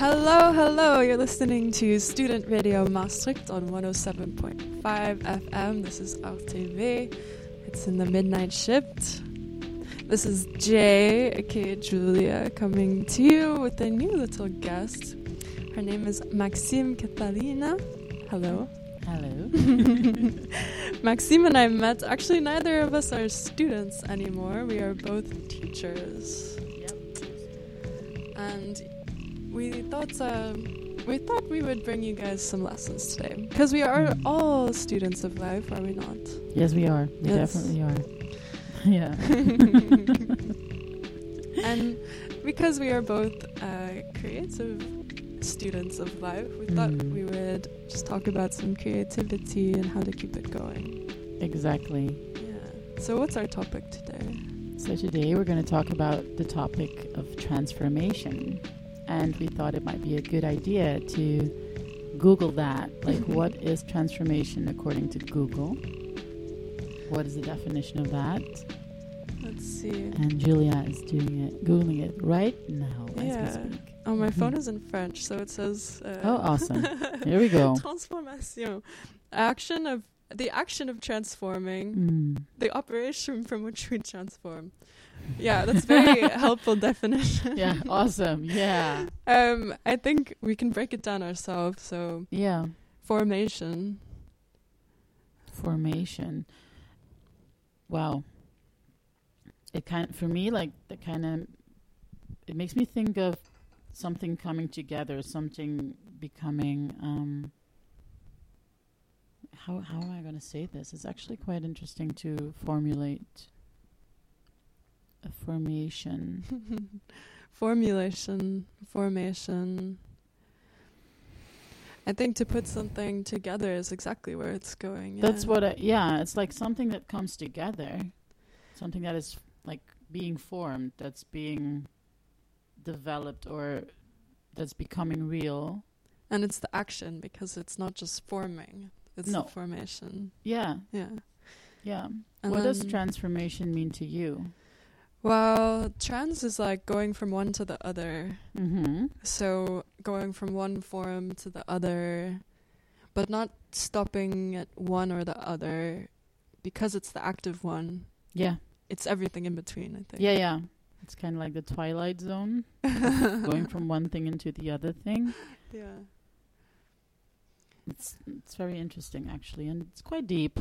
Hello, hello. You're listening to Student Radio Maastricht on 107.5 FM. This is RTV. It's in the midnight shift. This is Jay, aka Julia, coming to you with a new little guest. Her name is Maxime Cathalina. Hello. Hello. Maxime and I met. Actually, neither of us are students anymore. We are both teachers. Yep. and we thought uh, we thought we would bring you guys some lessons today because we are all students of life, are we not? Yes, we are. We Yes. definitely are. yeah. and because we are both uh, creative students of life, we thought Mm. we would just talk about some creativity and how to keep it going. Exactly. Yeah. So, what's our topic today? So today we're going to talk about the topic of transformation. And we thought it might be a good idea to Google that. Like, what is transformation according to Google? What is the definition of that? Let's see. And Julia is doing it, Googling it right now Yeah. as we speak. Oh, my phone Mhm. is in French, so it says. Uh, Oh, awesome. Here we go. Transformation. Action of the action of transforming, Mm. the operation from which we transform. Yeah, that's very helpful definition. Yeah, awesome. Yeah. Um, I think we can break it down ourselves. So Yeah. formation. formation. Wow. It kind for me like that kind of it makes me think of something coming together, something becoming um how how am I going to say this? It's actually quite interesting to formulate formation. Formulation, formation. I think to put something together is exactly where it's going. That's what I, yeah, it's like something that comes together. Something that is like being formed, that's being developed or that's becoming real. And it's the action because it's not just forming; it's No. the formation. Yeah, Yeah. yeah. And what does transformation mean to you? Well, trans is like going from one to the other. Mm-hmm. So going from one form to the other, but not stopping at one or the other because it's the active one. Yeah, It's everything in between, I think. yeah, yeah. It's kind of like the twilight zone, going from one thing into the other thing. Yeah. It's it's very interesting actually, and it's quite deep.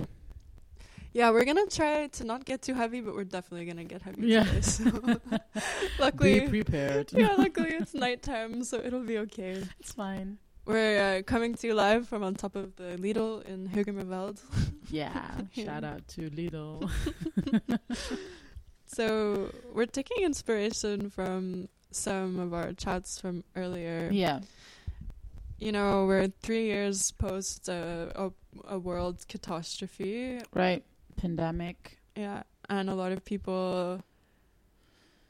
Yeah, we're gonna try to not get too heavy, but we're definitely gonna get heavy Yeah. today. So luckily, Be prepared. yeah, luckily it's nighttime, so it'll be okay. it's fine. We're uh, coming to you live from on top of the Lidl in Heugemerveld. Yeah, Yeah. shout out to Lidl. So we're taking inspiration from some of our chats from earlier. yeah, You know, we're three years post uh, a, a world catastrophe. right. Pandemic. Yeah, and a lot of people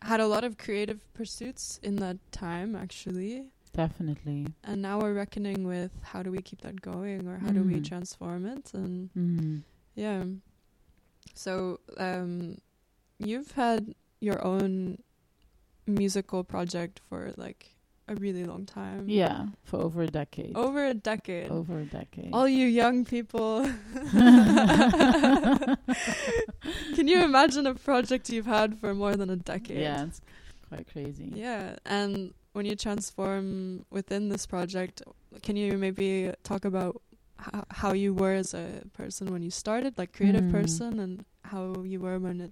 had a lot of creative pursuits in that time, actually. Definitely. And now we're reckoning with how do we keep that going or how do we Mm. transform it and Mm. yeah. So um you've had your own musical project for like a really long time. Yeah, for over a decade. Over a decade. Over a decade. All you young people. Can you imagine a project you've had for more than a decade? yeah, it's quite crazy. Yeah, and when you transform within this project, can you maybe talk about how, how you were as a person when you started, like creative Mm. person, and how you were when it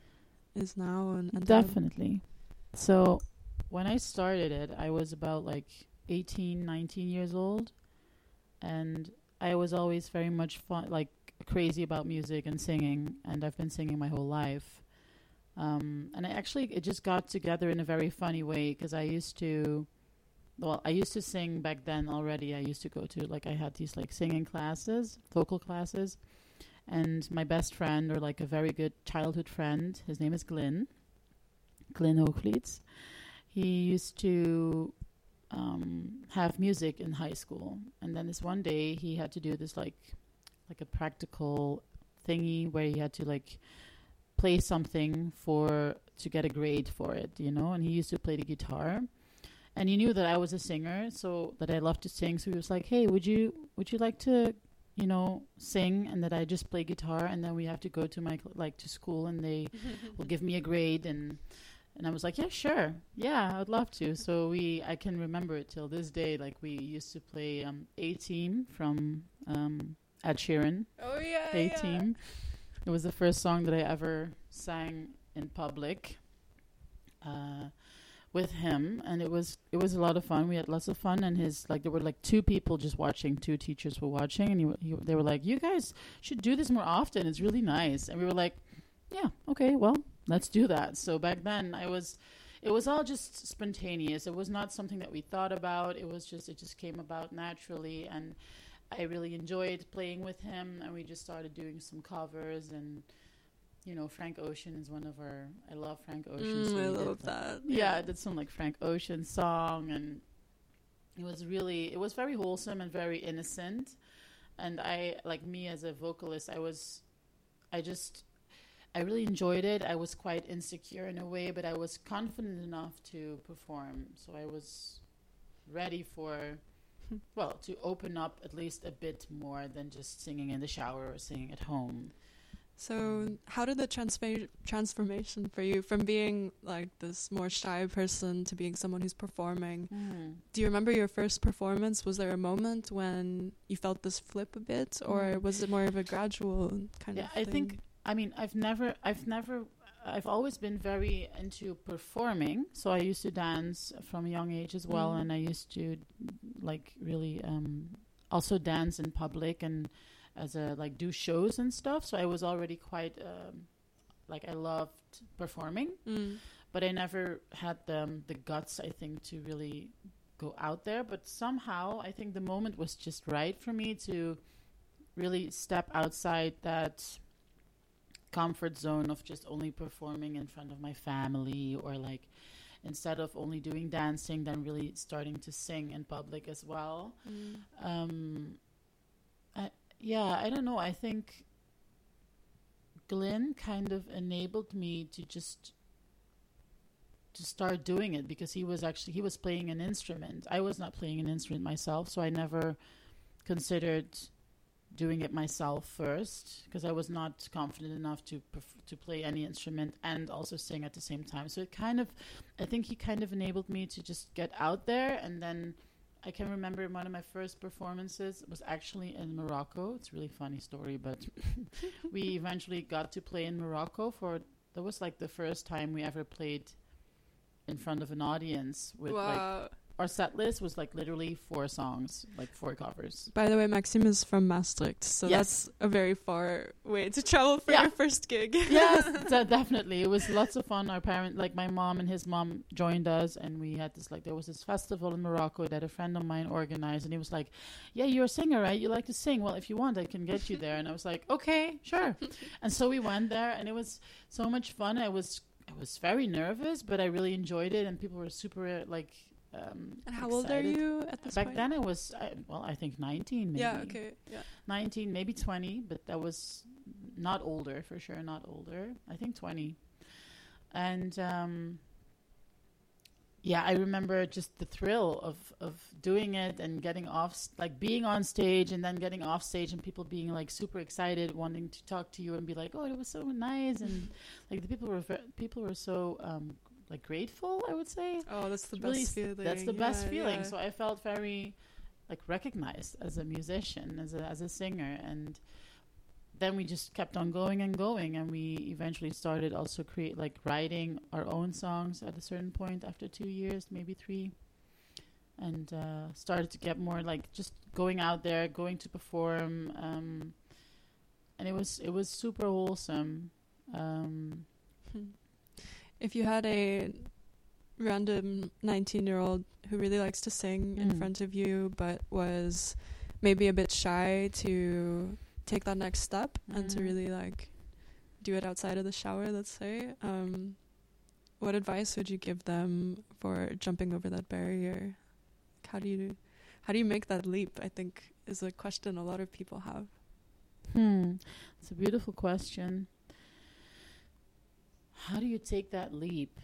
is now? And, and Definitely. So, when I started it, I was about like 18, 19 years old. And I was always very much fun, like crazy about music and singing. And I've been singing my whole life. Um, and I actually, it just got together in a very funny way because I used to, well, I used to sing back then already. I used to go to, like, I had these like singing classes, vocal classes. And my best friend, or like a very good childhood friend, his name is Glyn, Glyn Hochlietz. He used to um, have music in high school, and then this one day he had to do this like, like a practical thingy where he had to like play something for to get a grade for it, you know. And he used to play the guitar, and he knew that I was a singer, so that I loved to sing. So he was like, "Hey, would you would you like to, you know, sing?" And that I just play guitar, and then we have to go to my cl- like to school, and they will give me a grade, and and I was like, "Yeah, sure, yeah, I'd love to." So we, I can remember it till this day. Like we used to play um, A Team from um, Ed Sheeran. Oh yeah. A yeah. Team. It was the first song that I ever sang in public uh, with him, and it was it was a lot of fun. We had lots of fun, and his like there were like two people just watching, two teachers were watching, and he, he, they were like, "You guys should do this more often. It's really nice." And we were like, "Yeah, okay, well, let's do that." So back then, I was. It was all just spontaneous. It was not something that we thought about. It was just it just came about naturally, and I really enjoyed playing with him, and we just started doing some covers. And you know, Frank Ocean is one of our. I love Frank Ocean. Mm, so I love like- that. Yeah, I did some like Frank Ocean song, and it was really it was very wholesome and very innocent. And I like me as a vocalist, I was, I just. I really enjoyed it. I was quite insecure in a way, but I was confident enough to perform. So I was ready for well, to open up at least a bit more than just singing in the shower or singing at home. So, how did the transfer- transformation for you from being like this more shy person to being someone who's performing? Do you remember your first performance? Was there a moment when you felt this flip a bit, or Mm. was it more of a gradual kind Yeah, of? I think? I mean I've never I've never I've always been very into performing. So I used to dance from a young age as well Mm. and I used to like really um also dance in public and as a like do shows and stuff. So I was already quite um like I loved performing. Mm. but I never had the the guts. I think to really go out there. But somehow, I think the moment was just right for me to really step outside that comfort zone of just only performing in front of my family or like instead of only doing dancing then really starting to sing in public as well. Mm. um I, yeah i don't know. I think Glyn kind of enabled me to just to start doing it because he was actually he was playing an instrument. I was not playing an instrument myself so i never considered doing it myself first because i was not confident enough to to play any instrument and also sing at the same time so it kind of i think he kind of enabled me to just get out there and then I can remember one of my first performances was actually in Morocco. It's a really funny story, but we eventually got to play in Morocco for that was like the first time we ever played in front of an audience with like wow. Our set list was like literally four songs, like four covers. By the way, Maxime is from Maastricht, so Yes. that's a very far way to travel for Yeah. your first gig. yes, de- definitely. It was lots of fun. Our parents, like my mom and his mom, joined us, and we had this like there was this festival in Morocco that a friend of mine organized, and he was like, "Yeah, you're a singer, right? You like to sing? Well, if you want, I can get you there." And I was like, "Okay, sure." and so we went there, and it was so much fun. I was I was very nervous, but I really enjoyed it, and people were super like. Um, And how old are you at this Back point? then, I was I, well, I think 19, maybe. Yeah. Okay. Yeah. 19, maybe 20, but that was not older for sure, not older. I think 20. And um, yeah, I remember just the thrill of, of doing it and getting off, like being on stage and then getting off stage and people being like super excited, wanting to talk to you and be like, oh, it was so nice. And like the people were, people were so um, like grateful, I would say. Oh, that's the It's best really feeling. That's the best feeling. yeah. So I felt very like recognized as a musician, as a as a singer, and then we just kept on going and going, and we eventually started also create like writing our own songs at a certain point after two years, maybe three, and uh, started to get more like just going out there, going to perform, um, and it was it was super wholesome. Um, Hmm. If you had a random 19 year old who really likes to sing in Mm. front of you but was maybe a bit shy to take that next step and to Mhm. really like do it outside of the shower, let's say, um, what advice would you give them for jumping over that barrier? Like, How do you how do you make that leap? I think is a question a lot of people have. Hmm. It's a beautiful question. How do you take that leap?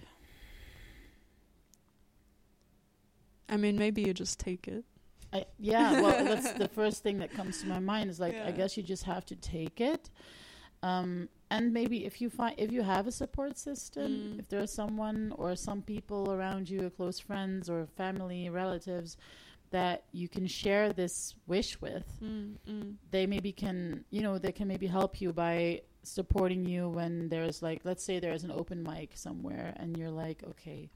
I mean, maybe you just take it. I, yeah, well, that's the first thing that comes to my mind is like, Yeah. I guess you just have to take it. Um, and maybe if you find if you have a support system, Mm. if there's someone or some people around you, close friends or family, relatives, that you can share this wish with, Mm, mm. they maybe can, you know, they can maybe help you by supporting you when there's like, let's say there's an open mic somewhere and you're like, okay,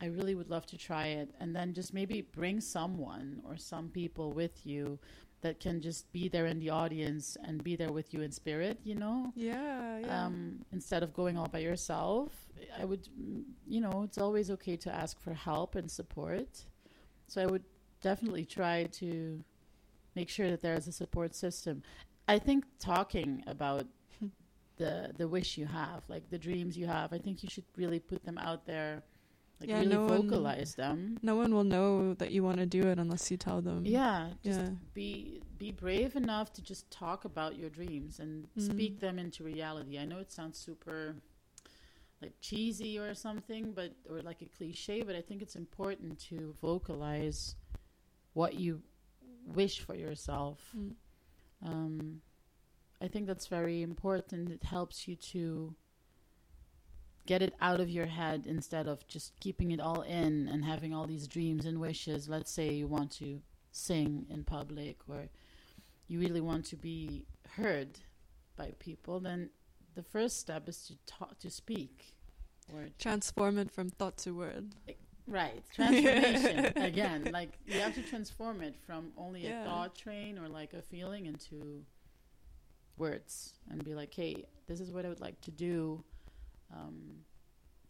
I really would love to try it. And then just maybe bring someone or some people with you that can just be there in the audience and be there with you in spirit, you know? Yeah, yeah. Um, instead of going all by yourself, I would, you know, it's always okay to ask for help and support. So I would definitely try to make sure that there is a support system. I think talking about the the wish you have, like the dreams you have, I think you should really put them out there, like Yeah, really no one- vocalize them. no one will know that you want to do it unless you tell them. Yeah, just Yeah. be be brave enough to just talk about your dreams and Mm. speak them into reality. I know it sounds super like cheesy or something, but or like a cliche, but I think it's important to vocalize what you wish for yourself. Mm. Um, I think that's very important. It helps you to get it out of your head instead of just keeping it all in and having all these dreams and wishes. Let's say you want to sing in public or you really want to be heard by people, then the first step is to talk to speak or Transform it from thought to word. Right, transformation again. Like you have to transform it from only Yeah. a thought train or like a feeling into words and be like, "Hey, this is what I would like to do. Um,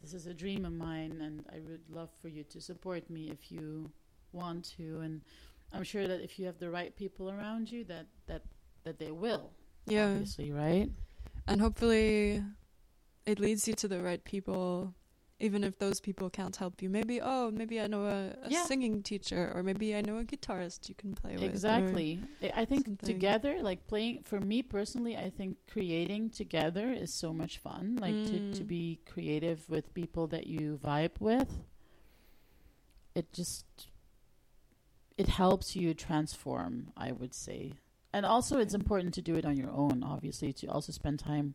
this is a dream of mine, and I would love for you to support me if you want to." And I'm sure that if you have the right people around you, that that that they will. Yeah. obviously, right? And hopefully it leads you to the right people, even if those people can't help you. Maybe, oh, maybe I know a, a Yeah. singing teacher, or maybe I know a guitarist you can play with. Exactly. I think something. together, like playing for me personally, I think creating together is so much fun. Like to, to Mm. be creative with people that you vibe with. It just it helps you transform, I would say. And also it's important to do it on your own, obviously, to also spend time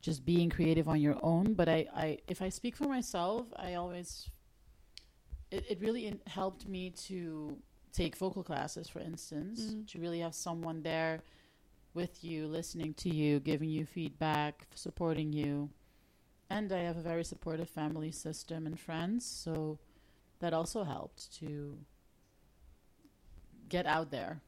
just being creative on your own. But I, I if I speak for myself, I always it, it really in, helped me to take vocal classes, for instance, Mm. to really have someone there with you, listening to you, giving you feedback, supporting you. And I have a very supportive family system and friends, so that also helped to get out there.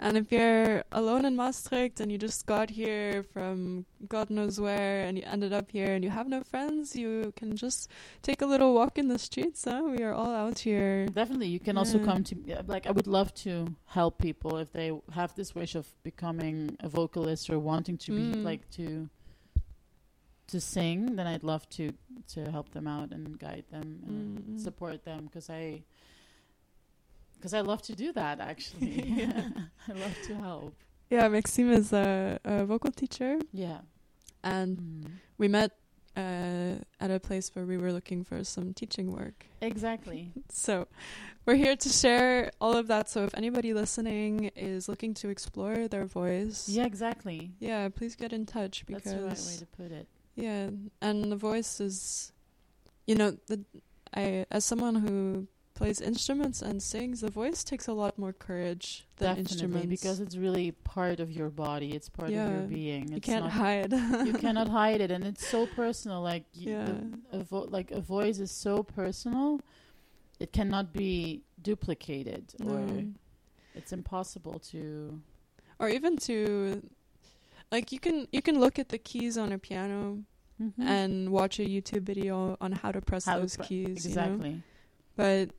And if you're alone in Maastricht and you just got here from God knows where and you ended up here and you have no friends, you can just take a little walk in the streets. Huh? We are all out here. Definitely, you can also come to yeah, like I would love to help people if they have this wish of becoming a vocalist or wanting to be Mm. like to to sing. Then I'd love to to help them out and guide them and Mm, mm. support them because I because I love to do that actually. Yeah. I love to help. Yeah, Maxime is a, a vocal teacher, Yeah. and Mm. we met uh, at a place where we were looking for some teaching work. Exactly. So we're here to share all of that. So if anybody listening is looking to explore their voice, Yeah, exactly. yeah, please get in touch because That's the right way to put it. yeah, and the voice is, you know, the I as someone who plays instruments and sings, the voice takes a lot more courage than Definitely, instruments because it's really part of your body. It's part of your being. you It's can't not hide. you cannot hide it and it's so personal like y- Yeah. the, a vo- like a voice is so personal it cannot be duplicated or it's impossible to or even to like you can you can look at the keys on a piano Mhm. and watch a YouTube video on how to press How to those pre- keys. you know? exactly But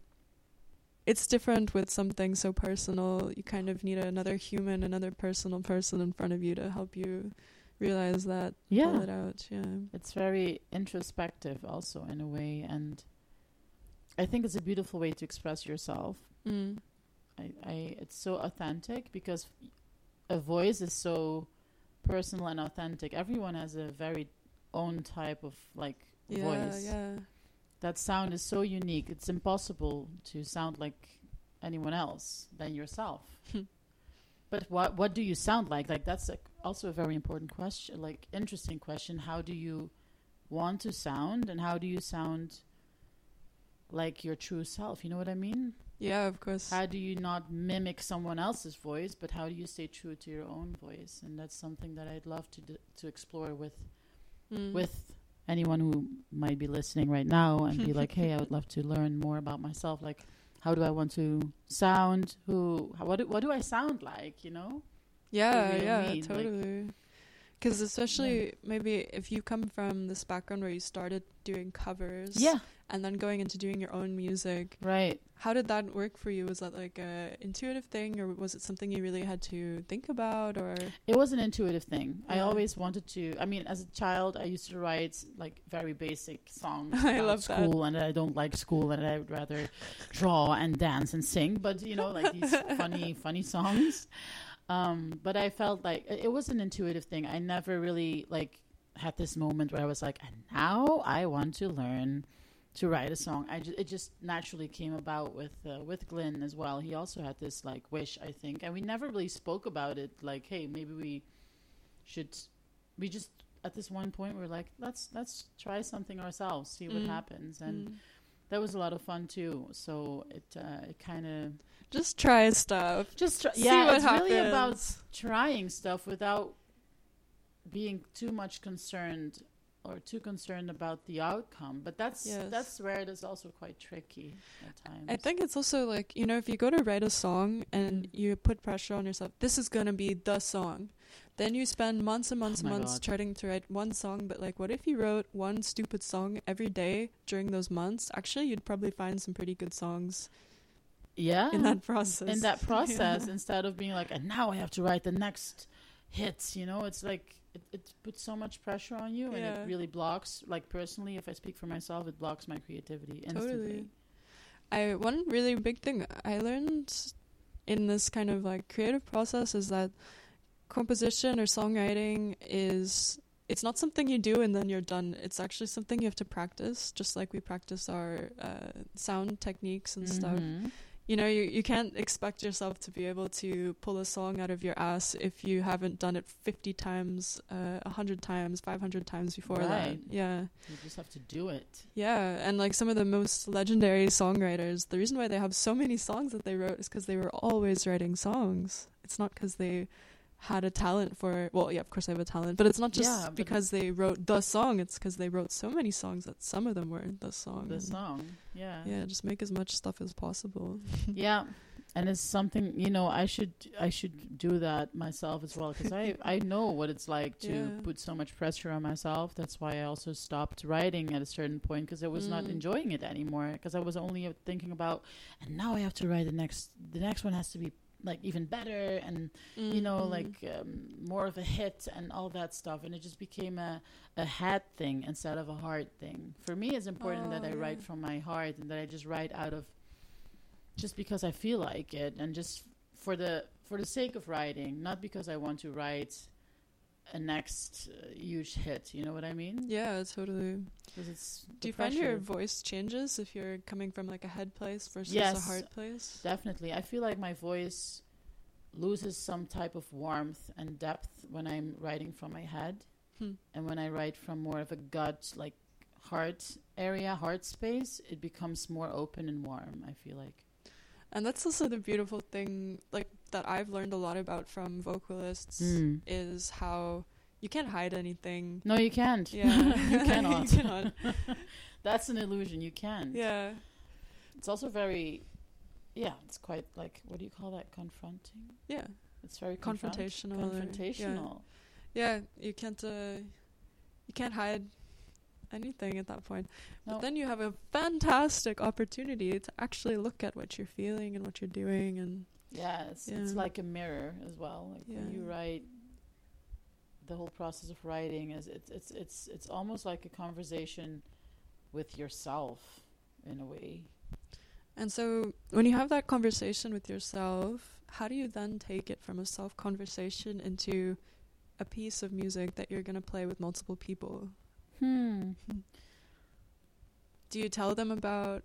it's different with something so personal. You kind of need another human, another personal person in front of you to help you realize that, pull yeah it out. Yeah. it's very introspective also in a way and i think it's a beautiful way to express yourself Mm. I, I it's so authentic because a voice is so personal and authentic everyone has a very own type of like Yeah, voice yeah. That sound is so unique. It's impossible to sound like anyone else than yourself. but what what do you sound like? Like that's a, also a very important question. Like interesting question. How do you want to sound, and how do you sound like your true self? You know what I mean? Yeah, of course. How do you not mimic someone else's voice, but how do you stay true to your own voice? And that's something that I'd love to d- to explore with Mm. with anyone who might be listening right now and be like, "Hey, I would love to learn more about myself. Like, how do I want to sound? Who? How, what? Do, what do I sound like? You know? Yeah, yeah, me, like- totally. Because especially maybe if you come from this background where you started doing covers, yeah, and then going into doing your own music, right. How did that work for you? Was that like a intuitive thing, or was it something you really had to think about, or It was an intuitive thing. I always wanted to. I mean, as a child, I used to write like very basic songs I love that. school, and I don't like school, and I would rather draw and dance and sing. But you know, like these funny, funny songs. Um, but I felt like it it was an intuitive thing. I never really like had this moment where I was like, and now I want to learn to write a song. I ju- it just naturally came about with uh, with Glyn as well. He also had this like wish, I think, and we never really spoke about it. Like, hey, maybe we should. We just at this one point we were like, let's let's try something ourselves, see what Mm. happens, and Mm. that was a lot of fun too. So it uh, it kind of just try stuff? just try, See yeah, it's really about trying stuff without being too much concerned or too concerned about the outcome. But that's Yes. that's where it is also quite tricky at times. I think it's also like you know if you go to write a song and Mm. you put pressure on yourself, this is gonna be the song. Then you spend months and months Oh and months God. trying to write one song, but like, what if you wrote one stupid song every day during those months? Actually, you'd probably find some pretty good songs yeah, in that process. in that process Yeah. instead of being like, and now I have to write the next hits. You know, it's like it, it puts so much pressure on you, and it really blocks. Like personally, if I speak for myself, it blocks my creativity instantly. Totally. I one really big thing I learned in this kind of like creative process is that composition or songwriting is it's not something you do and then you're done. It's actually something you have to practice, just like we practice our uh, sound techniques and stuff. You know, you you can't expect yourself to be able to pull a song out of your ass if you haven't done it fifty times, uh, a hundred times, five hundred times before Right. that. Yeah. You just have to do it. Yeah, and like some of the most legendary songwriters, the reason why they have so many songs that they wrote is because they were always writing songs. It's not because they had a talent for. Well, yeah, of course they have a talent, but it's not just Yeah, because they wrote the song. It's because they wrote so many songs that some of them weren't the song. The song, yeah. Yeah, just make as much stuff as possible. yeah and it's something you know i should i should do that myself as well because i i know what it's like to Yeah. put so much pressure on myself that's why i also stopped writing at a certain point because i was not Mm. enjoying it anymore because i was only uh, thinking about and now i have to write the next the next one has to be like even better and you know Mm. like um, more of a hit and all that stuff and it just became a a head thing instead of a heart thing for me it's important that Oh, i write yeah. from my heart and that i just write out of just because i feel like it and just for the for the sake of writing not because i want to write a next uh, huge hit you know what i mean Yeah, totally. 'Cause it's Do you find your voice changes if you're coming from like a head place versus a heart place? Definitely. I feel like my voice loses some type of warmth and depth when I'm writing from my head. Hmm. And when I write from more of a gut, like heart area, heart space, it becomes more open and warm, I feel like. And that's also the beautiful thing, like that I've learned a lot about from vocalists Mm. is how you can't hide anything. No, you can't. Yeah, you cannot. You cannot. That's an illusion. You can't. Yeah, It's also very, yeah, it's quite like, what do you call that? Confronting? yeah, It's very confront- confrontational. or- yeah. Confrontational. Yeah, you can't. Uh, you can't hide anything at that point. No. But then you have a fantastic opportunity to actually look at what you're feeling and what you're doing, and Yeah, it's, it's like a mirror as well. Like when you write, the whole process of writing is it's it's it's it's almost like a conversation with yourself in a way. and so when you have that conversation with yourself, how do you then take it from a self conversation into a piece of music that you're gonna play with multiple people? Hmm. do you tell them about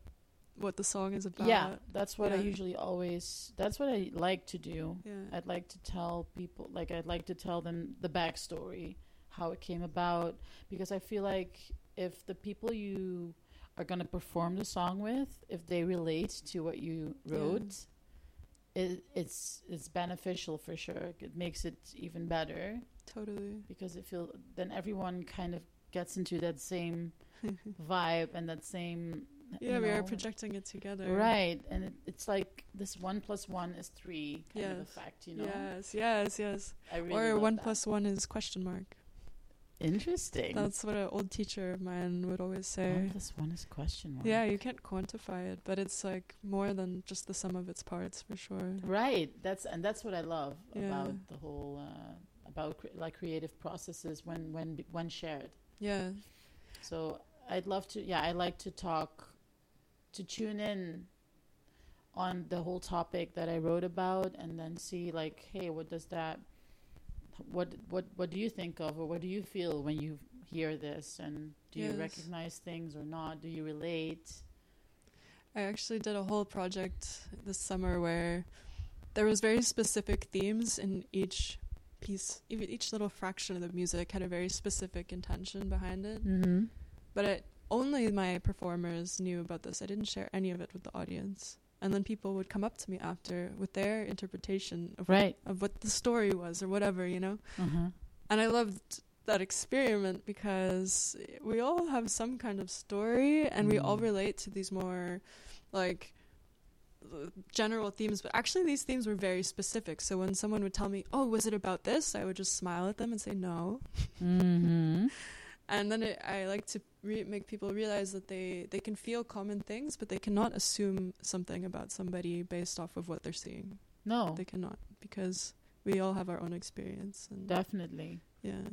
what the song is about? Yeah, that's what I usually always. That's what I like to do. Yeah. I'd like to tell people, like I'd like to tell them the backstory, how it came about, because I feel like if the people you are gonna perform the song with, if they relate to what you Yeah. wrote, it, it's it's beneficial for sure. It makes it even better Totally. because it feel then everyone kind of gets into that same vibe and that same. Yeah, we are projecting it together. Right, and it, it's like this one plus one is three kind of Yes. effect, you know. Yes, yes, yes. I really or one that. plus one is question mark. Interesting. That's what an old teacher of mine would always say. one plus one is question mark. Yeah, you can't quantify it, but it's like more than just the sum of its parts for sure. Right. That's and that's what I love Yeah. about the whole uh, about cre- like creative processes when when when shared. Yeah. So I'd love to. Yeah, I like to talk, to tune in on the whole topic that I wrote about, and then see like, hey, what does that, what what what do you think of, or what do you feel when you hear this, and do you recognize things or not? Do you relate? I actually did a whole project this summer where there was very specific themes in each piece. Even each little fraction of the music had a very specific intention behind it. Mm-hmm. But it, only my performers knew about this. I didn't share any of it with the audience. And then people would come up to me after with their interpretation of Right. of what the story was or whatever, you know. Uh-huh. And I loved that experiment because we all have some kind of story and we all Mm. relate to these more like general themes, but actually these themes were very specific. So when someone would tell me, "Oh, was it about this?" I would just smile at them and say, "No." Mm-hmm. And then it, I like to re- make people realize that they they can feel common things, but they cannot assume something about somebody based off of what they're seeing. No, They cannot because we all have our own experience and definitely. yeah.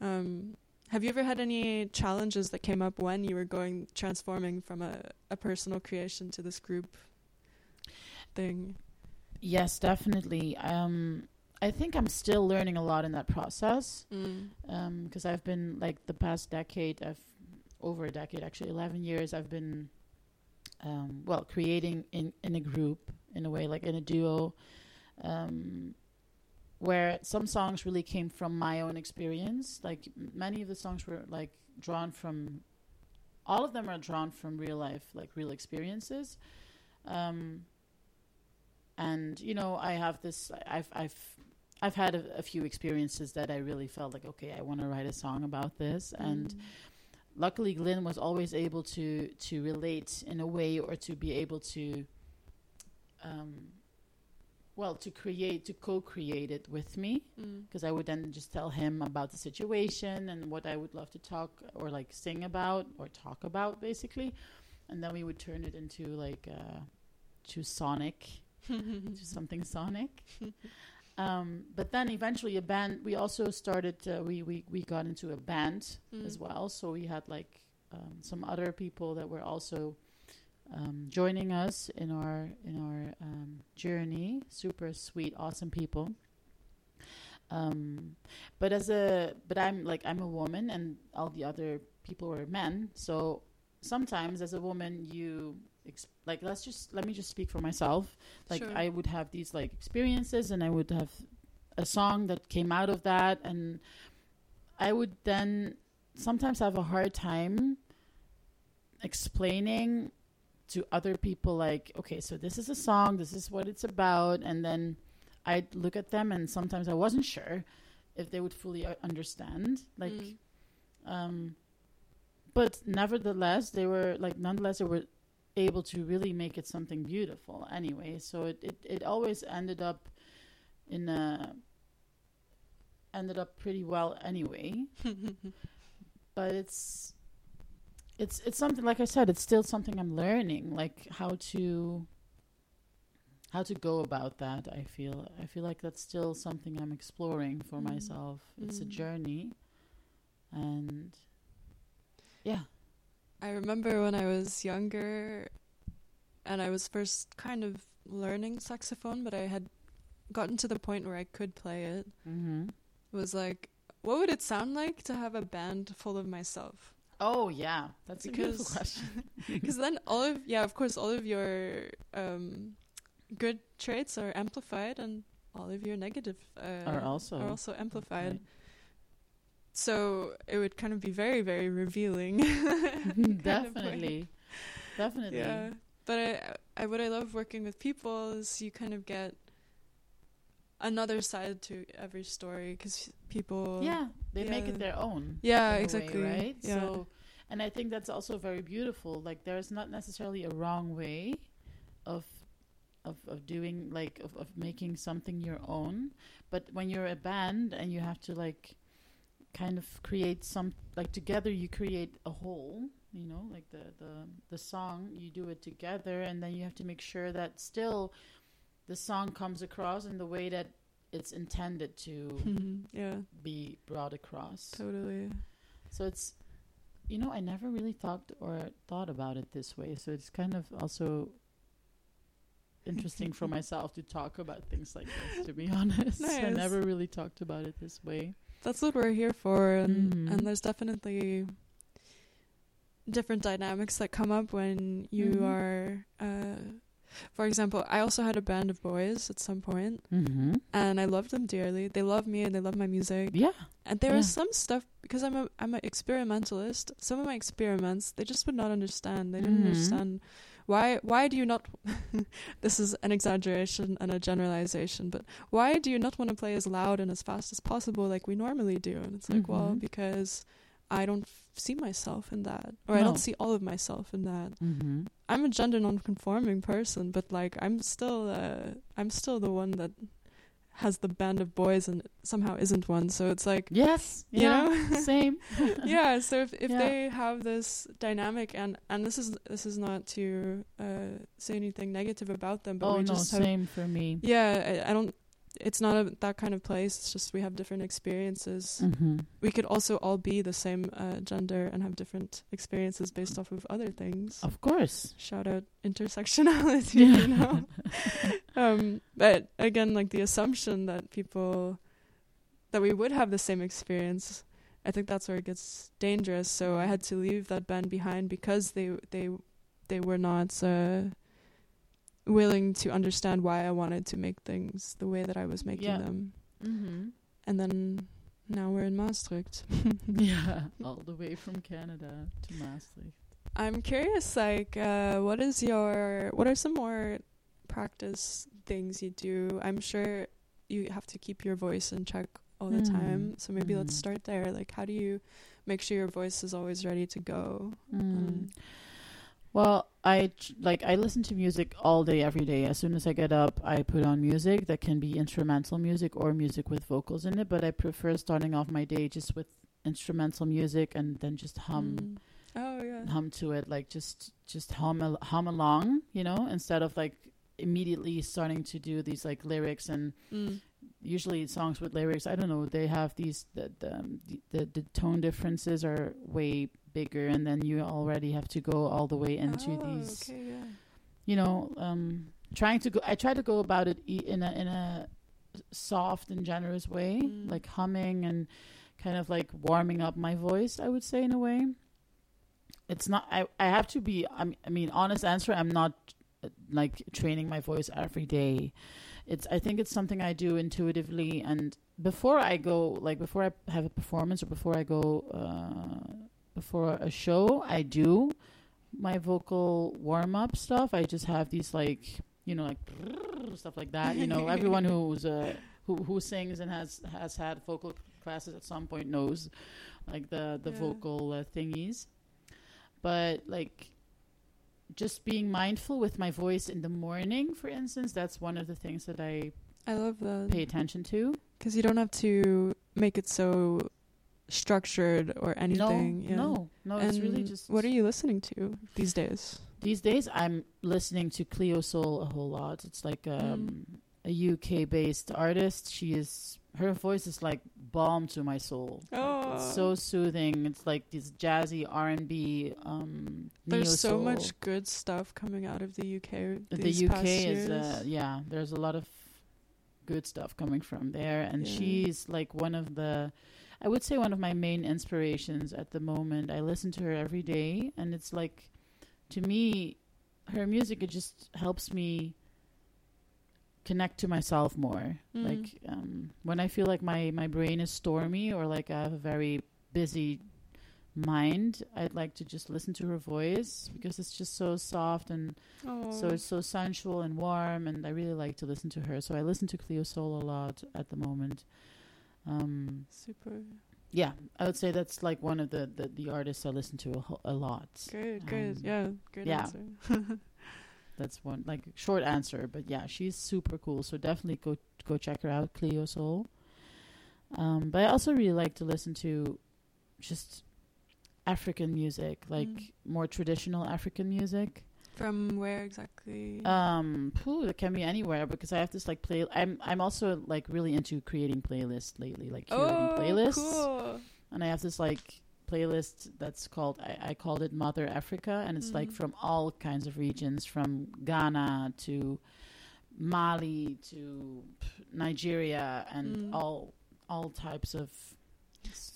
Um, have you ever had any challenges that came up when you were going transforming from a, a personal creation to this group thing? Yes, definitely. Um, I think I'm still learning a lot in that process Mm. because I've been like the past decade, I've over a decade, actually, eleven years. I've been um, well creating in in a group in a way, like in a duo, um, where some songs really came from my own experience. Like many of the songs were like drawn from, all of them are drawn from real life, like real experiences. Um, and you know, I have this. I've I've I've had a, a few experiences that I really felt like, okay, I want to write a song about this, and Mm. luckily Glyn was always able to to relate in a way or to be able to um well to create to co-create it with me Mm. because I would then just tell him about the situation and what I would love to talk or like sing about or talk about basically and then we would turn it into like uh to sonic to something sonic um but then eventually a band we also started uh, we we we got into a band as Mm. well. So we had like um, some other people that were also um, joining us in our in our um, journey. Super sweet, awesome people. Um, but as a but I'm like I'm a woman, and all the other people were men. So sometimes as a woman, you ex- like let's just let me just speak for myself. Like Sure. I would have these like experiences, and I would have a song that came out of that, and I would then sometimes have a hard time explaining to other people like okay so this is a song this is what it's about and then i'd look at them and sometimes i wasn't sure if they would fully understand like Mm. um but nevertheless they were like nonetheless they were able to really make it something beautiful anyway so it it, it always ended up in a ended up pretty well anyway but it's it's it's something like I said, it's still something I'm learning, like how to how to go about that. I feel I feel like that's still something I'm exploring for Mm. myself. It's a Mm. journey, and yeah, I remember when I was younger and I was first kind of learning saxophone, but I had gotten to the point where I could play it. mm-hmm. It was like, what would it sound like to have a band full of myself? Oh yeah, that's a beautiful Because- question. Because then all of yeah, of course, all of your um, good traits are amplified, and all of your negative uh, Are also are also amplified. Right. So it would kind of be very, very revealing. Mm-hmm. way. definitely, definitely. Yeah, but I, I, what I love working with people is you kind of get another side to every story because people. Yeah, they make it their own. Yeah, a way, exactly. right? Yeah. So, and I think that's also very beautiful. Like, there's not necessarily a wrong way of of of doing like of of making something your own, but when you're a band and you have to like kind of create some like together you create a whole you know like the the the song you do it together and then you have to make sure that still the song comes across in the way that it's intended to yeah, be brought across. Totally. so it's you know i never really thought or thought about it this way. So it's kind of also interesting for myself to talk about things like this to be honest. I never really talked about it this way That's what we're here for, and Mhm. and there's definitely different dynamics that come up when you Mhm. are. Uh, for example, I also had a band of boys at some point, mm-hmm. and I loved them dearly. They love me and they love my music. yeah And there was some stuff because I'm a I'm an experimentalist. Some of my experiments they just would not understand. They didn't Mhm. understand why why do you not this is an exaggeration and a generalization, but why do you not want to play as loud and as fast as possible like we normally do? And it's like, well, Mhm. because I don't see myself in that or I don't see all of myself in that. mm-hmm. I'm a gender non-conforming person, but like I'm still uh, I'm still the one that has the band of boys and somehow isn't one. So it's like yes you yeah know same yeah so if, if Yeah. they have this dynamic and and this is this is not to uh say anything negative about them but oh we no just have same for me yeah I, I don't it's not a, that kind of place it's just we have different experiences. Mm-hmm. we could also all be the same uh, gender and have different experiences based off of other things. Of course. Shout out intersectionality you know? Um but again like the assumption that people that we would have the same experience i think that's where it gets dangerous. So i had to leave that band behind because they they they were not uh willing to understand why i wanted to make things the way that i was making Yeah. them mm-hmm. and then now we're in maastricht yeah all the way from canada to maastricht I'm curious, like, uh, what is your, what are some more practice things you do? I'm sure you have to keep your voice in check all the Mm. time. So maybe let's Mhm. start there. Like, how do you make sure your voice is always ready to go? Mm. Um, Well, I like I listen to music all day, every day. As soon as I get up, I put on music that can be instrumental music or music with vocals in it. But I prefer starting off my day just with instrumental music and then just hum mm. Oh yeah. hum to it, like just just hum al- hum along, you know, instead of like immediately starting to do these like lyrics and Mm. usually songs with lyrics i don't know they have these the the, um, the the the tone differences are way bigger and then you already have to go all the way into oh, these Okay, yeah. you know um trying to go i try to go about it e- in a in a soft and generous way Mm. like humming and kind of like warming up my voice i would say in a way it's not i i have to be i mean, I mean honest answer i'm not uh, like training my voice every day it's i think it's something i do intuitively and before i go like before i have a performance or before i go uh before a show i do my vocal warm up stuff. I just have these like you know like stuff like that. You know everyone who's uh who who sings and has has had vocal classes at some point knows like the the Yeah. vocal uh, thingies. But like just being mindful with my voice in the morning for instance that's one of the things that i I love that. pay attention to. Because you don't have to make it so structured or anything. no yeah. no no it's really And just What are you listening to these days? these days i'm listening to Cleo Sol a whole lot it's like um a uk based artist she is her voice is like balm to my soul Like, Oh. it's so soothing it's like this jazzy r&b um There's so much good stuff coming out of the UK. the UK is uh, yeah. There's a lot of good stuff coming from there, and Yeah. she's like one of the. I would say one of my main inspirations at the moment. I listen to her every day, and it's like, to me, her music it just helps me connect to myself more. Mm. Like um, when I feel like my my brain is stormy or like I have a very busy mind, I'd like to just listen to her voice because it's just so soft and Oh. so it's so sensual and warm, and I really like to listen to her. So I listen to Cleo Sol a lot at the moment. Um, super yeah, I would say that's like one of the the, the artists I listen to a, ho- a lot. good. Good. Um, yeah. Good yeah. answer. That's one like short answer, but yeah, she's super cool. So definitely go go check her out, Cleo Sol. Um, but I also really like to listen to just African music, like Mm. more traditional African music. From where exactly? Um, it can be anywhere because I have this like play. I'm I'm also like really into creating playlists lately, like curating oh, playlists, cool. and I have this like playlist that's called I, I called it Mother Africa, and it's like Mhm. from all kinds of regions, from Ghana to Mali to Nigeria, and Mm. all all types of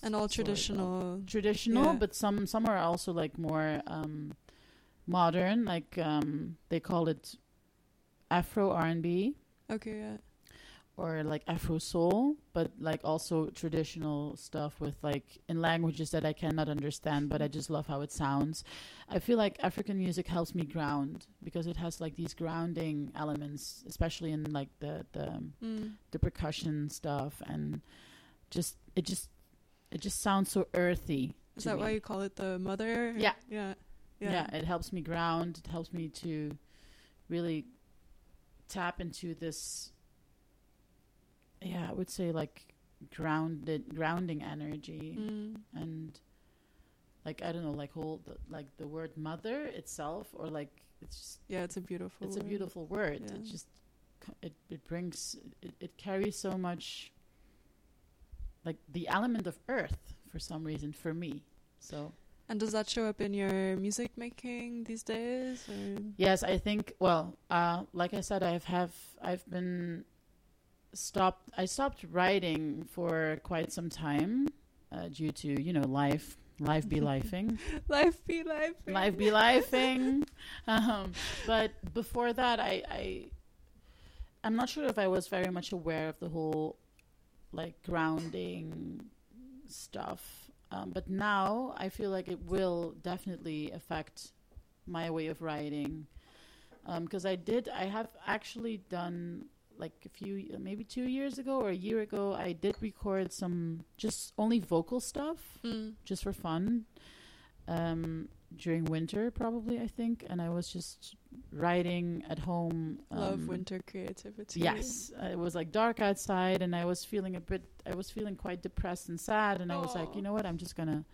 And all traditional. traditional, Yeah. but some some are also like more um, modern. Like um, they call it Afro R and B Okay. Yeah. or like Afro soul, but like also traditional stuff with like in languages that I cannot understand, but I just love how it sounds. I feel like African music helps me ground because it has like these grounding elements, especially in like the the um, Mm. the percussion stuff and just it just it just sounds so earthy. Is that me. why you call it the mother? Yeah. Yeah. Yeah. Yeah. it helps me ground it helps me to really tap into this yeah i would say like grounded grounding energy Mm. and like i don't know like whole the, like the word mother itself or like it's just Yeah. It's a beautiful. it's a beautiful word Yeah. it just it, it brings it, it carries so much like the element of earth for some reason for me so And does that show up in your music making these days? Or? Yes, I think. Well, uh, like I said, I've have I've been stopped. I stopped writing for quite some time uh, due to you know life. Life be lifing. Life be life. life be lifing. Um, but before that, I, I I'm not sure if I was very much aware of the whole like grounding stuff. Um, but now I feel like it will definitely affect my way of writing. Because I did, I have actually done like a few, maybe two years ago or a year ago, I did record some just only vocal stuff Mm. just for fun um, during winter, probably, I think. And I was just writing at home. Love um, winter creativity. Yes, uh, it was like dark outside, and I was feeling a bit. I was feeling quite depressed and sad, and I was like, you know what? I'm just gonna,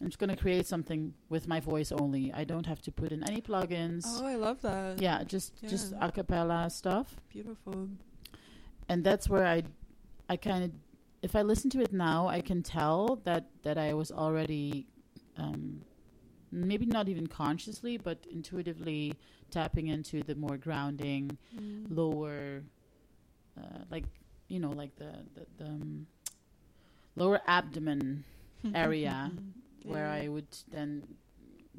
I'm just gonna create something with my voice only. I don't have to put in any plugins. Oh, I love that. Yeah, just just Yeah. a cappella stuff, Beautiful. and that's where I, I kind of, if I listen to it now, I can tell that that I was already, um, maybe not even consciously, but intuitively tapping into the more grounding, Mm. lower, uh, like you know, like the the, the um, lower abdomen area where I would then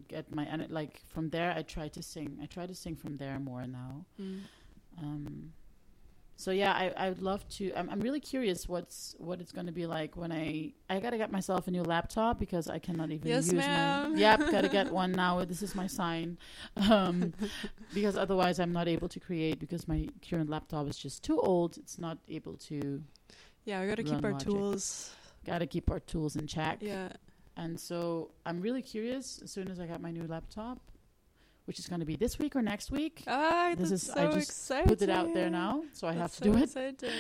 get my and like from there I try to sing. I try to sing from there more now. Mm. Um, so yeah, I I would love to. I'm I'm really curious what's what it's going to be like when I I gotta get myself a new laptop because I cannot even Yes, use ma'am. my. Yep, gotta get one now. This is my sign, um, because otherwise I'm not able to create because my current laptop is just too old. It's not able to. Yeah, we gotta keep our Logic. tools. Gotta keep our tools in check. Yeah. And so I'm really curious as soon as I got my new laptop, which is going to be this week or next week. Ah, This is- so I just exciting. Put it out there now, so I have That's to do so it. exciting.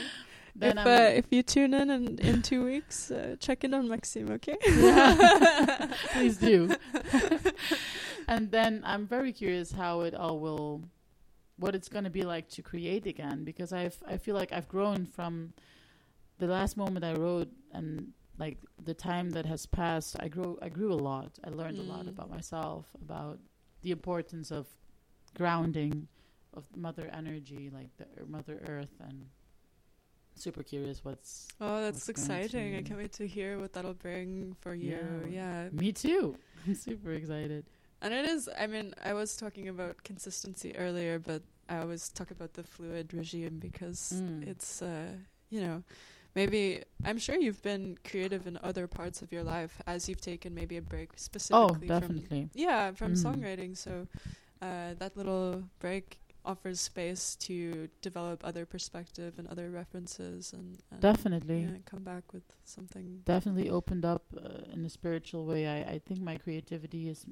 Then if, uh, if you tune in in, in two weeks, uh, check in on Maxime, okay? Yeah. Please do. and then I'm very curious how it all will, what it's going to be like to create again, because I've I feel like I've grown from the last moment I wrote and like the time that has passed. I grew I grew a lot. I learned a lot Mm. about myself, about the importance of grounding, of Mother Energy, like the Mother Earth, and super curious what's. Oh, that's what's going exciting! I can't wait to hear what that'll bring for you. Yeah. Yeah. Me too. I'm super excited. And it is, I mean, I was talking about consistency earlier, but I always talk about the fluid regime because Mm. it's, uh, you know, maybe, I'm sure you've been creative in other parts of your life as you've taken maybe a break Oh, specifically from, definitely. yeah, from Mm. songwriting. So uh, that little break offers space to develop other perspective and other references and, and Definitely. yeah, come back with something. definitely opened up uh, in a spiritual way. I, I think my creativity is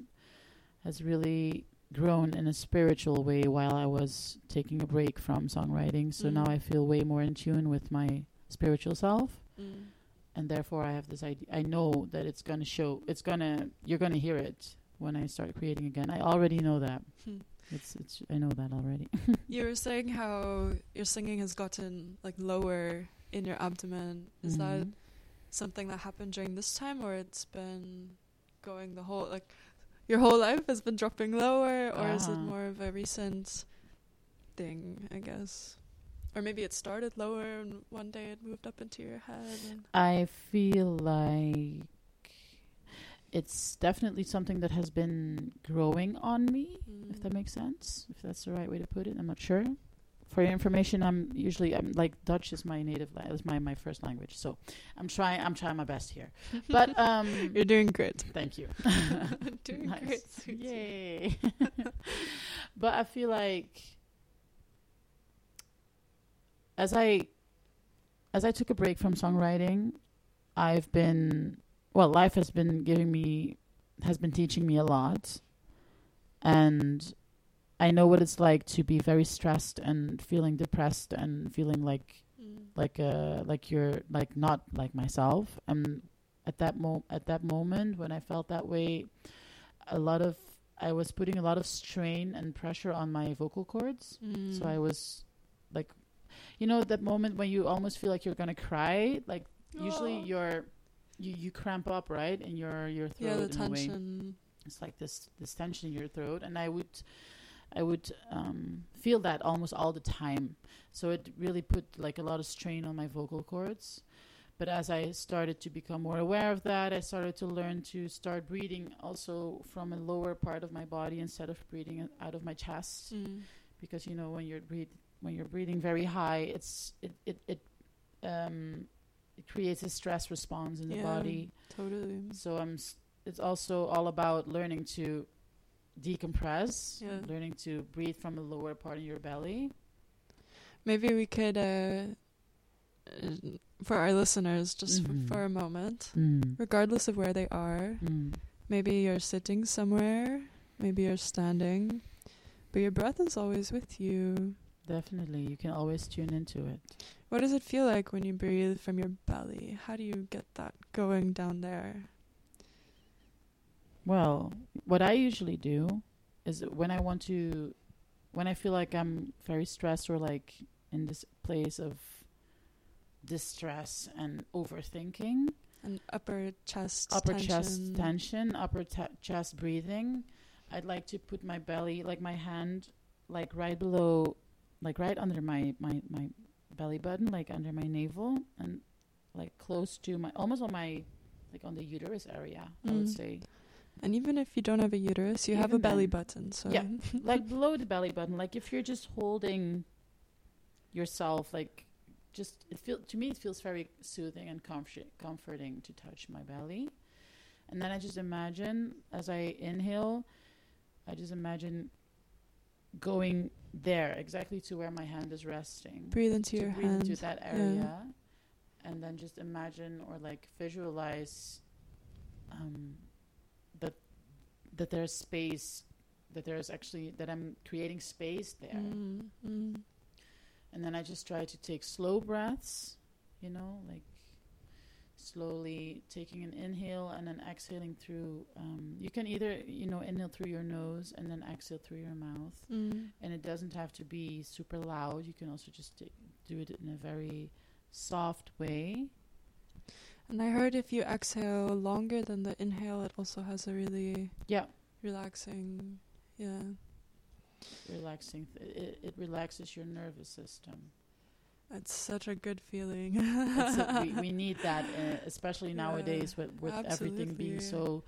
has really grown in a spiritual way while I was taking a break from songwriting. So now Mm. I feel way more in tune with my spiritual self, Mm. and therefore I have this idea. I know that it's gonna show. It's gonna. You're gonna hear it when I start creating again. I already know that. Hmm. It's. It's. I know that already. You were saying how your singing has gotten like lower in your abdomen. Is that Mhm. something that happened during this time, or it's been going the whole like your whole life has been dropping lower, or is it Uh-huh. more of a recent thing? I guess, or maybe it started lower and one day it moved up into your head. And I feel like it's definitely something that has been growing on me, if that Mm. makes sense. If that's the right way to put it, I'm not sure. For your information, I'm usually I'm like Dutch is my native la- is my my first language, so I'm trying I'm trying my best here. But um, You're doing great. thank you. doing Nice. great. Yay! but I feel like as I as I took a break from songwriting, I've been well, life has been giving me has been teaching me a lot. And I know what it's like to be very stressed and feeling depressed and feeling like Mm. like uh like you're like not like myself and at that mo at that moment when i felt that way a lot of i was putting a lot of strain and pressure on my vocal cords so i Mm. was like you know that moment when you almost feel like you're gonna cry like usually Oh. you're you you cramp up right in your your throat yeah, the in a way tension. it's like this this tension in your throat and i would i would um, feel that almost all the time so it really put like a lot of strain on my vocal cords but as i started to become more aware of that i started to learn to start breathing also from a lower part of my body instead of breathing out of my chest Mm. because you know when you're breathe when you're breathing very high it's it it, it um it creates a stress response in the Yeah. body Totally. so I'm. s- It's also all about learning to decompress, Yeah. learning to breathe from the lower part of your belly. Maybe we could, uh, uh, for our listeners, just Mhm. for a moment, Mm. regardless of where they are, Mm. maybe you're sitting somewhere, maybe you're standing, but your breath is always with you. Definitely, you can always tune into it. What does it feel like when you breathe from your belly? How do you get that going down there? Well, what I usually do is when I want to, when I feel like I'm very stressed or like in this place of distress and overthinking, And upper chest upper tension. chest tension, upper ta chest breathing. I'd like to put my belly, like my hand, like right below, like right under my my my belly button, like under my navel, and like close to my, almost on my, like on the uterus area. I would Mm. say, And even if you don't have a uterus, you have a belly then. button. So Yeah. like below the belly button. Like if you're just holding yourself, like just it feel to me it feels very soothing and comfort, comforting to touch my belly. And then I just imagine as I inhale, I just imagine going there exactly to where my hand is resting. breathe into to your breathe hand. into that area, and then just imagine or like visualize um, that that there's space, that there's actually that I'm creating space there, Mm, mm. and then I just try to take slow breaths, you know, like slowly taking an inhale and then exhaling through. Um, you can either you know inhale through your nose and then exhale through your mouth Mm. and it doesn't have to be super loud. You can also just t- do it in a very soft way. And I heard if you exhale longer than the inhale, it also has a really Yeah, relaxing. Yeah. relaxing. Th- It, it relaxes your nervous system. It's such a good feeling. A, we, we need that, uh, especially Yeah, nowadays with with everything being so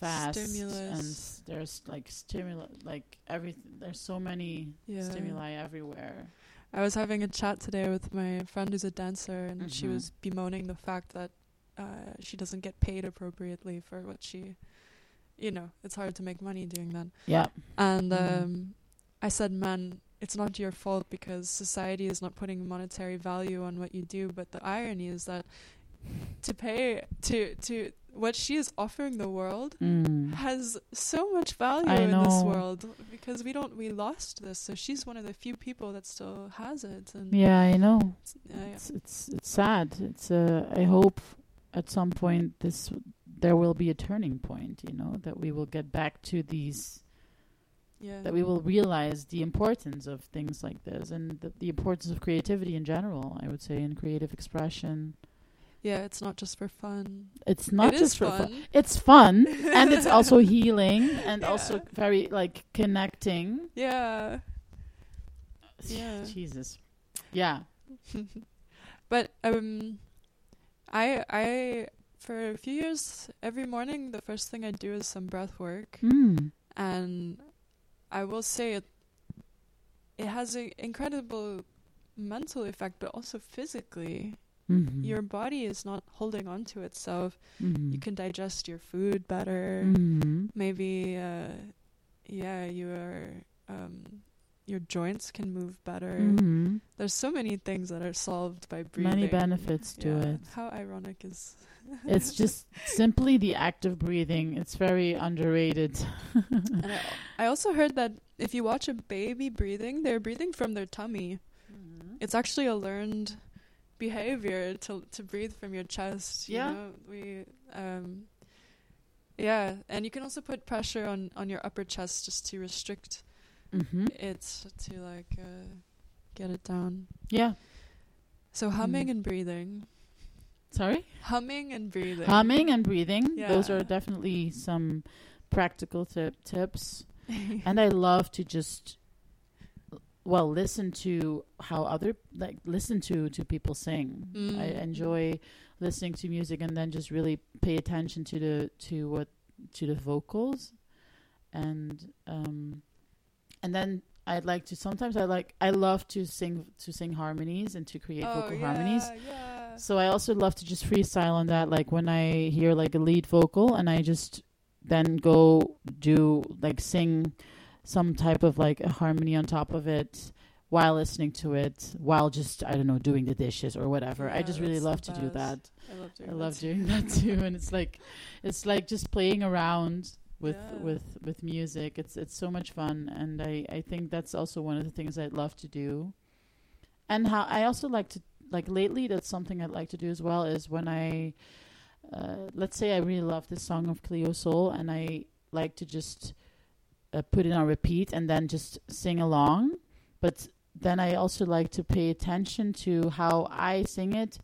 fast and Stimulus. s- there's like stimulus, like everything. There's so many yeah. stimuli everywhere. I was having a chat today with my friend who's a dancer, and she Mhm. was bemoaning the fact that uh, she doesn't get paid appropriately for what she, you know, it's hard to make money doing that. Yeah. And Mhm. um, I said, man, it's not your fault because society is not putting monetary value on what you do. But the irony is that to pay to to what she is offering the world Mm. has so much value I in this world because we don't we lost this. So she's one of the few people that still has it. And Yeah, I know. yeah, yeah. It's it's it's sad. It's uh, I hope at some point this there will be a turning point. You know that we will get back to these. Yeah. That we will realize the importance of things like this and the, the importance of creativity in general. I would say in creative expression. yeah, it's not just for fun. It's not It just for fun. fun. It's fun and it's also healing and Yeah. also very like connecting. Yeah. Yeah. Jesus. Yeah. but um I I for a few years every morning the first thing I do is some breath work Mm. and I will say it it has an incredible mental effect but also physically Mm-hmm. your body is not holding on to itself mm-hmm. you can digest your food better Mm-hmm. maybe uh yeah your um your joints can move better Mm-hmm. there's so many things that are solved by breathing Many benefits to Yeah. it. how ironic is It's just simply the act of breathing. It's very underrated. and I, I also heard that if you watch a baby breathing they're breathing from their tummy it's actually a learned behavior to to breathe from your chest. You Yeah. know? we um, yeah, and you can also put pressure on on your upper chest just to restrict Mm-hmm. it to like uh, get it down. Yeah. So humming Mm. and breathing, Sorry? humming and breathing, Humming and breathing. Those are definitely some practical tip- tips. and I love to just well listen to how other like listen to to people sing. I Mm. enjoy listening to music and then just really pay attention to the to what to the vocals and um and then I'd like to sometimes I like I love to sing to sing harmonies and to create oh, vocal yeah, harmonies. Yeah. So I also love to just freestyle on that like when I hear like a lead vocal and I just then go do like sing some type of like a harmony on top of it while listening to it while just I don't know doing the dishes or whatever. I just really love to do that. I love doing I that love too. doing that too and it's like it's like just playing around with Yeah. with with music. It's it's so much fun and I I think that's also one of the things I'd love to do. And how I also like to like lately that's something I'd like to do as well is when I uh, let's say I really love this song of Cleo Sol and I like to just uh, put it on repeat and then just sing along. But then I also like to pay attention to how I sing it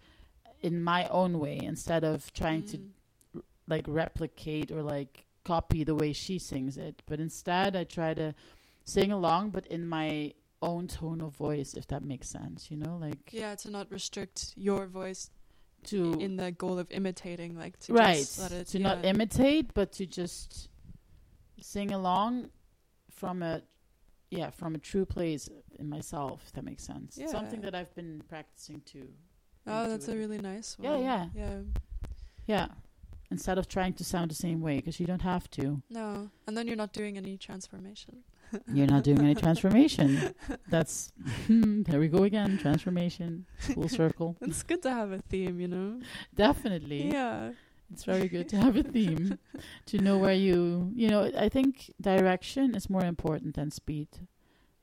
in my own way instead of trying to Mm. like replicate or like copy the way she sings it. But instead, I try to sing along, but in my own tone of voice, if that makes sense. You know, like Yeah, to not restrict your voice to in the goal of imitating, like to right just let it to yeah. not imitate, but to just sing along from a yeah from a true place in myself. If that makes sense. It's something that I've been practicing too. Oh, that's a really nice one. Yeah, yeah. yeah. Yeah. Instead of trying to sound the same way, because you don't have to. No, and then you're not doing any transformation. You're not doing any transformation. That's hmm, there we go again. Transformation, full circle. It's good to have a theme, you know. Definitely, Yeah. it's very good to have a theme, to know where you, you know. I think direction is more important than speed.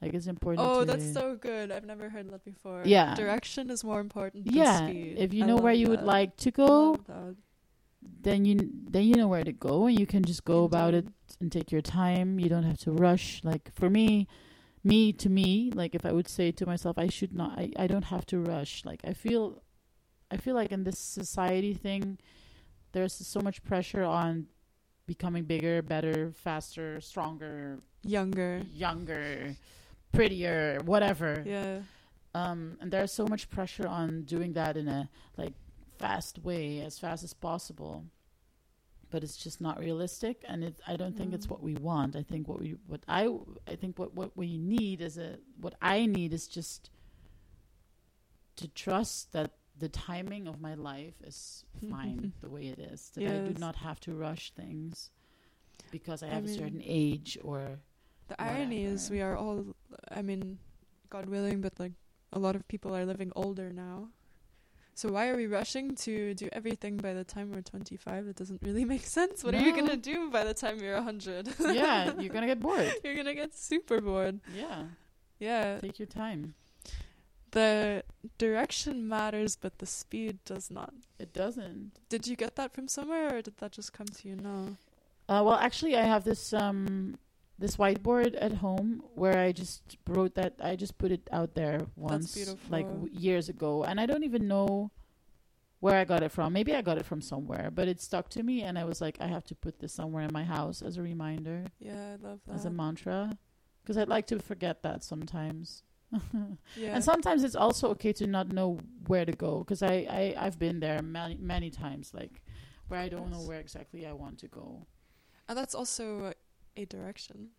Like it's important. Oh, that's so good. I've never heard that before. Yeah. Direction is more important than yeah. If you I know where you would like to go, that. Then you then you know where to go, and you can just go about it and take your time. You don't have to rush. Like for me, me to me, like if I would say to myself, I should not, I, I don't have to rush. Like I feel, I feel like in this society thing, there's so much pressure on becoming bigger, better, faster, stronger, Younger. younger, prettier, whatever. Yeah. um, and there's so much pressure on doing that in a like fast way, as fast as possible. But it's just not realistic, and it, I don't think it's Mm. what we want. I think what we, what I, I think what what we need is a, what I need is just to trust that the timing of my life is fine the way it is. That I do not have to rush things because I I have a certain age or The irony is we are all, I mean, God willing, but like a lot of people are living older now. So why are we rushing to do everything by the time we're 25? It doesn't really make sense. What are you gonna do by the time you're 100? yeah, you're gonna get bored. you're gonna get super bored. Yeah, Yeah, take your time. the direction matters, but the speed does not. It doesn't. Did you get that from somewhere, or did that just come to you now? Uh, well, actually, I have this um this whiteboard at home where I just wrote that. I just put it out there once, like w- years ago, and I don't even know where I got it from. Maybe I got it from somewhere, but it stuck to me, and I was like, I have to put this somewhere in my house as a reminder, Yeah, I love that. as a mantra, because I'd like to forget that sometimes. yeah. And sometimes it's also okay to not know where to go because I, I I've been there many many times like where I don't know where exactly I want to go. and that's also a direction.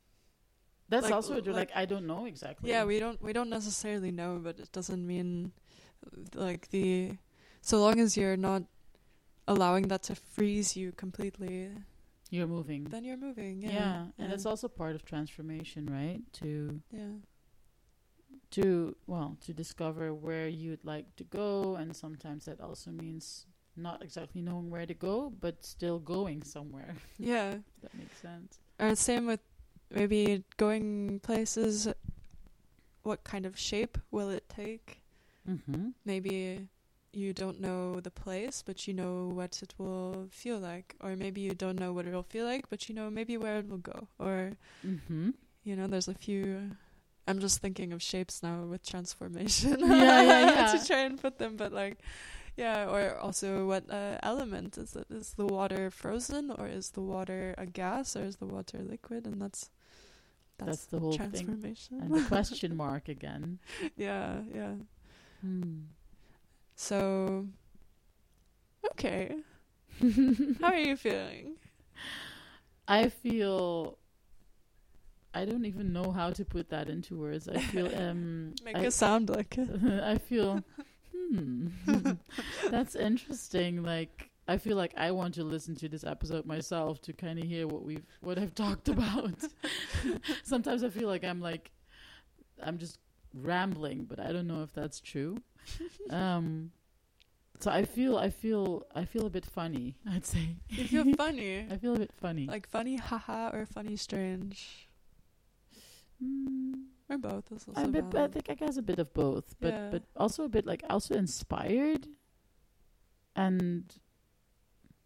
That's Like- also like- like, I don't know exactly. Yeah, we don't we don't necessarily know, but it doesn't mean like the so long as you're not allowing that to freeze you completely, you're moving. then you're moving. yeah, Yeah, and it's also part of transformation, right? To yeah, to well to discover where you'd like to go, and sometimes that also means not exactly knowing where to go, but still going somewhere. yeah. that makes sense. Or same with maybe going places. What kind of shape will it take? Mm-hmm. Maybe you don't know the place, but you know what it will feel like, or maybe you don't know what it will feel like, but you know maybe where it will go, or Mm-hmm. you know, there's a few. I'm just thinking of shapes now with transformation. Yeah, yeah, yeah. to try and put them, but like, yeah, or also what uh, element is it? Is the water frozen, or is the water a gas, or is the water liquid? And that's That's the whole thing. transformation. And the question mark again. yeah, yeah. Hmm. So, okay, how are you feeling? I feel I don't even know how to put that into words. I feel um Make I, a sound like it. I feel hmm that's interesting. Like I feel like I want to listen to this episode myself to kind of hear what we've what I've talked about. Sometimes I feel like I'm like I'm just rambling, but I don't know if that's true. Um so I feel I feel I feel a bit funny, I'd say. You feel funny, I feel a bit funny. like funny, haha, or funny, strange, Mm, or both. Is also a bit, I think I guess a bit of both, but Yeah. but also a bit like also inspired, and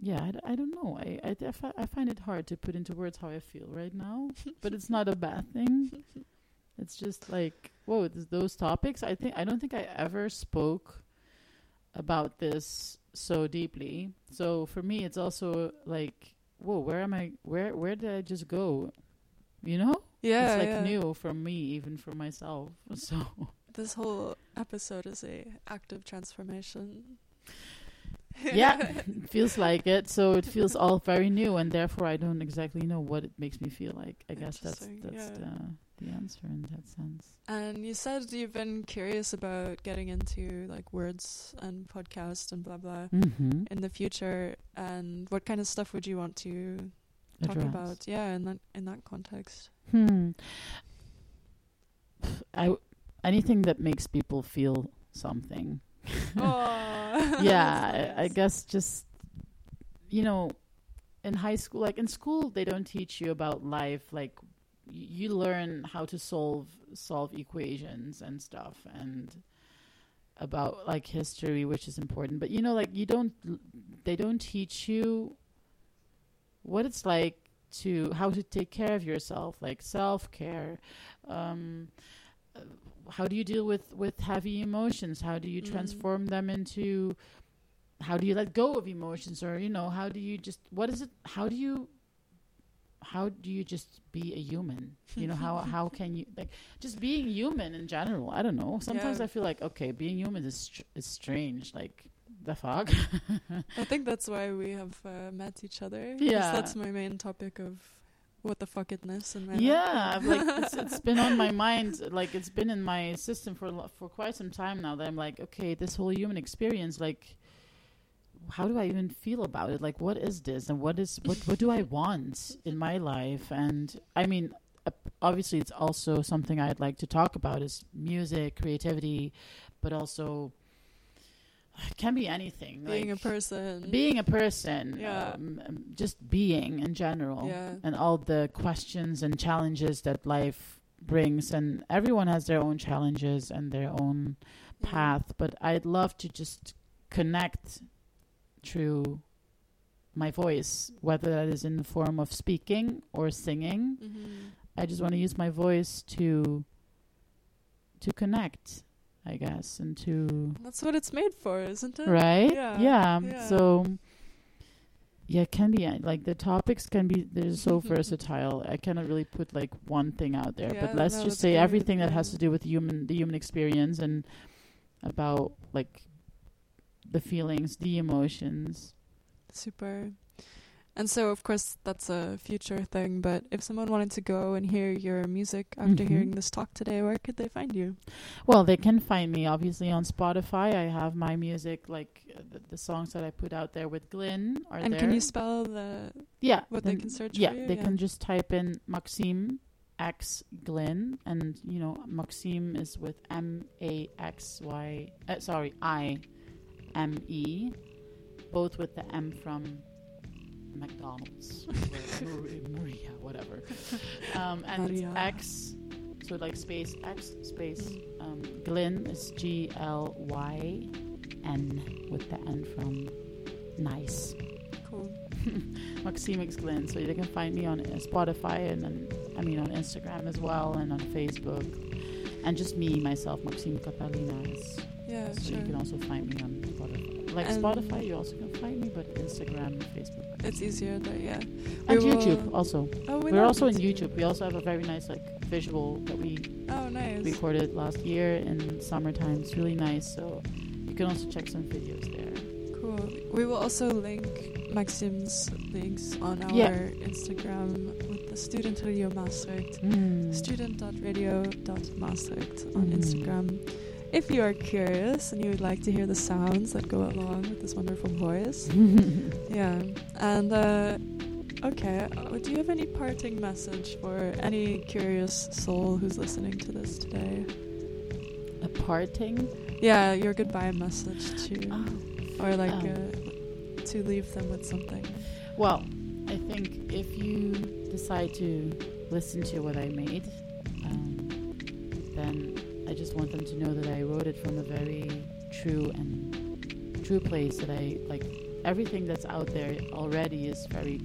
yeah, I, I don't know. I I, I fi- I find it hard to put into words how I feel right now, but it's not a bad thing. It's just like whoa, th- those topics. I think I don't think I ever spoke about this so deeply. So for me, it's also like whoa, where am I? Where where did I just go? You know? Yeah, it's like yeah. new for me, even for myself. So This whole episode is a active transformation. yeah, feels like it. So it feels all very new, and therefore I don't exactly know what it makes me feel like. I guess that's that's yeah. the the answer in that sense. And you said you've been curious about getting into like words and podcast and blah blah Mm-hmm. in the future. And what kind of stuff would you want to talk about? Yeah, in that in that context. Hmm. I anything that makes people feel something. oh, yeah, I, I guess just you know, in high school, like in school, they don't teach you about life. Like you learn how to solve solve equations and stuff, and about like history, which is important. But you know, like you don't, they don't teach you what it's like to how to take care of yourself, like self care. Um, uh, how do you deal with with heavy emotions? How do you Mm. transform them into how do you let go of emotions or you know how do you just what is it how do you how do you just be a human? You know, how how can you like just being human in general? I don't know. Sometimes Yeah. I feel like okay, being human is str- is strange. Like the fuck. I think that's why we have uh, met each other. Yeah. that's my main topic of what the fuckitness my yeah, I've, like it's, it's been on my mind. Like it's been in my system for for quite some time now. That I'm like, okay, this whole human experience, like. How do I even feel about it? Like, what is this, and what is what? What do I want in my life? And I mean, obviously, it's also something I'd like to talk about is music, creativity, but also it can be anything. being like, a person. being a person, Yeah. um, just being in general, Yeah. and all the questions and challenges that life brings. And everyone has their own challenges and their own Yeah. path, but I'd love to just connect through my voice, whether that is in the form of speaking or singing. Mhm. I just want to use my voice to to connect, I guess, and to That's what it's made for, isn't it? right Yeah, yeah, yeah. so yeah it can be uh, like the topics can be they're so versatile i cannot really put like one thing out there Yeah, but let's no, just say everything that has to do with human the human experience and about like the feelings the emotions Super. And so, of course, that's a future thing. But if someone wanted to go and hear your music after Mhm. hearing this talk today, where could they find you? well they can find me obviously on spotify i have my music like uh, the, the songs that i put out there with glyn are and there can you spell the yeah what they can search yeah they Yeah. can just type in maxime x glyn and you know maxime is with m a x y uh, sorry i m e both with the m from mcdonald's Maria, whatever um, and it's Maria. x so like space x space um, glyn is g l y n with the n from nice Cool. Maxime X Glyn. So you can find me on Spotify and then, I mean, on Instagram as well and on Facebook. And just me, myself, Maxime Cathalina. Is, Yeah, so sure. you can also find me on. Like And- Spotify, you also can find me, but Instagram and Facebook. It's easier there, yeah. And We will- YouTube also. Oh, we We are love also in YouTube. We also have a very nice like visual that we Oh, nice. recorded last year in summertime. It's really nice. So you can also check some videos there. Cool. We will also link Maxime's links on our Yeah. Instagram with the Student Radio Maastricht. Mm. student.radio.maastricht on Mhm. Instagram. If you are curious and you would like to hear the sounds that go along with this wonderful voice, yeah. And uh, okay, uh, do you have any parting message for any curious soul who's listening to this today? a parting. Yeah, your goodbye message to, or like Um. uh, to leave them with something. Well, I think if you decide to listen to what I made, um, then I just want them to know that I wrote it from a very true and true place. That I like everything that's out there already is very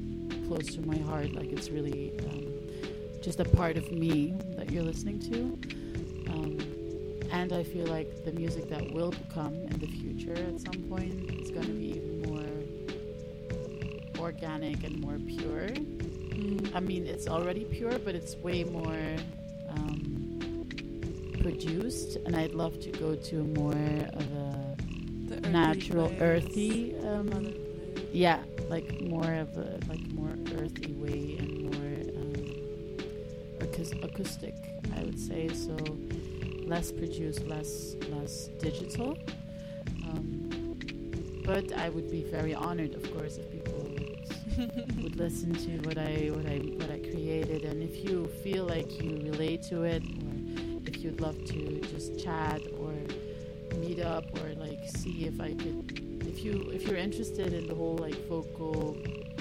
close to my heart. Like it's really um, just a part of me that you're listening to. Um, and I feel like the music that will come in the future at some point is going to be even more organic and more pure. Mm. I mean, it's already pure, but it's way more produced. And I'd love to go to more of a earthy natural, place. earthy, um, yeah, like more of a like more earthy way and more um, acoustic, I would say. So less produced, less less digital. Um, but I would be very honored, of course, if people would, would listen to what I what I what I created, and if you feel like you relate to it, you'd love to just chat or meet up or like see if I could if you if you're interested in the whole like vocal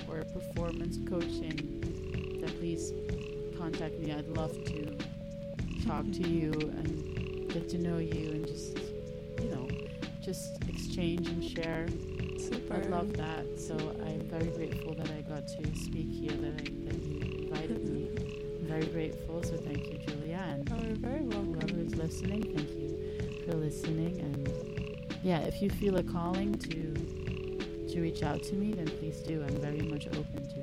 or performance coaching then please contact me. I'd love to talk to you and get to know you and just you know just exchange and share. Super. I love that. So I'm very grateful that I got to speak here that, I, that you invited me. I'm very grateful. So thank you Julianne. Oh, you're very welcome. Is listening, thank you for listening. And yeah, if you feel a calling to to reach out to me, then please do. I'm very much open to.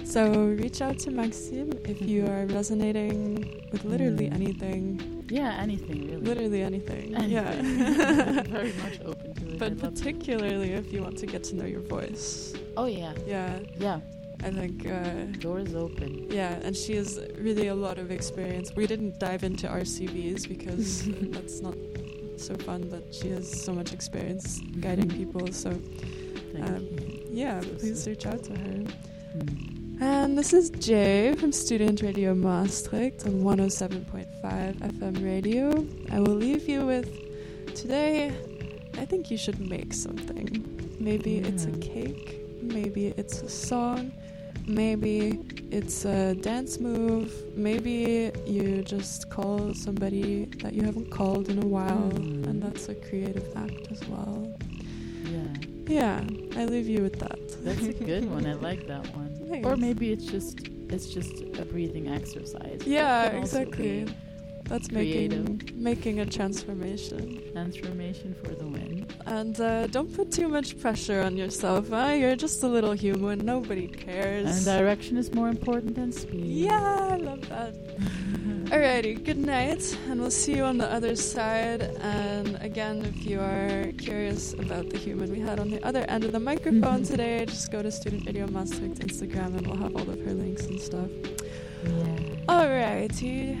It. So reach out to Maxime if you Mhm. are resonating with literally Mm. anything. Yeah, anything really. Literally anything. Yeah. Anything. Very much open to it. But particularly if you want to get to know your voice. Oh yeah, Yeah, yeah. I think. Uh, Doors open. yeah, and she has really a lot of experience. We didn't dive into RCVs because that's not so fun, but she has so much experience guiding people. So, Um, yeah, So please reach out to her. Mm. And this is Jay from Student Radio Maastricht on 107.5 FM radio. I will leave you with today. I think you should make something. Maybe it's a cake, maybe it's a song, maybe it's a dance move, maybe you just call somebody that you haven't called in a while, Mm. and that's a creative act as well. Yeah, Yeah, I leave you with that. that's a good one. I like that one. Or maybe it's just it's just a breathing exercise. Yeah, exactly. That's creative. making making a transformation. Transformation for the win. And uh, don't put too much pressure on yourself. Huh? You're just a little human. Nobody cares. And direction is more important than speed. yeah, I love that. Alrighty, good night, and we'll see you on the other side. And again, if you are curious about the human we had on the other end of the microphone today, just go to Student Radio Maastricht Instagram, and we'll have all of her links and stuff. Yeah. Alrighty,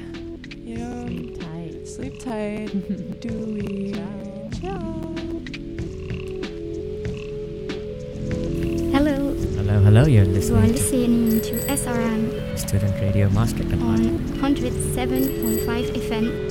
you know, Sleep tight. sleep tight. Dewey. Ciao. Ciao. Hello, Hello, hello, you're you are listening to listening to SRM Student Radio Maastricht and on 107.5 FM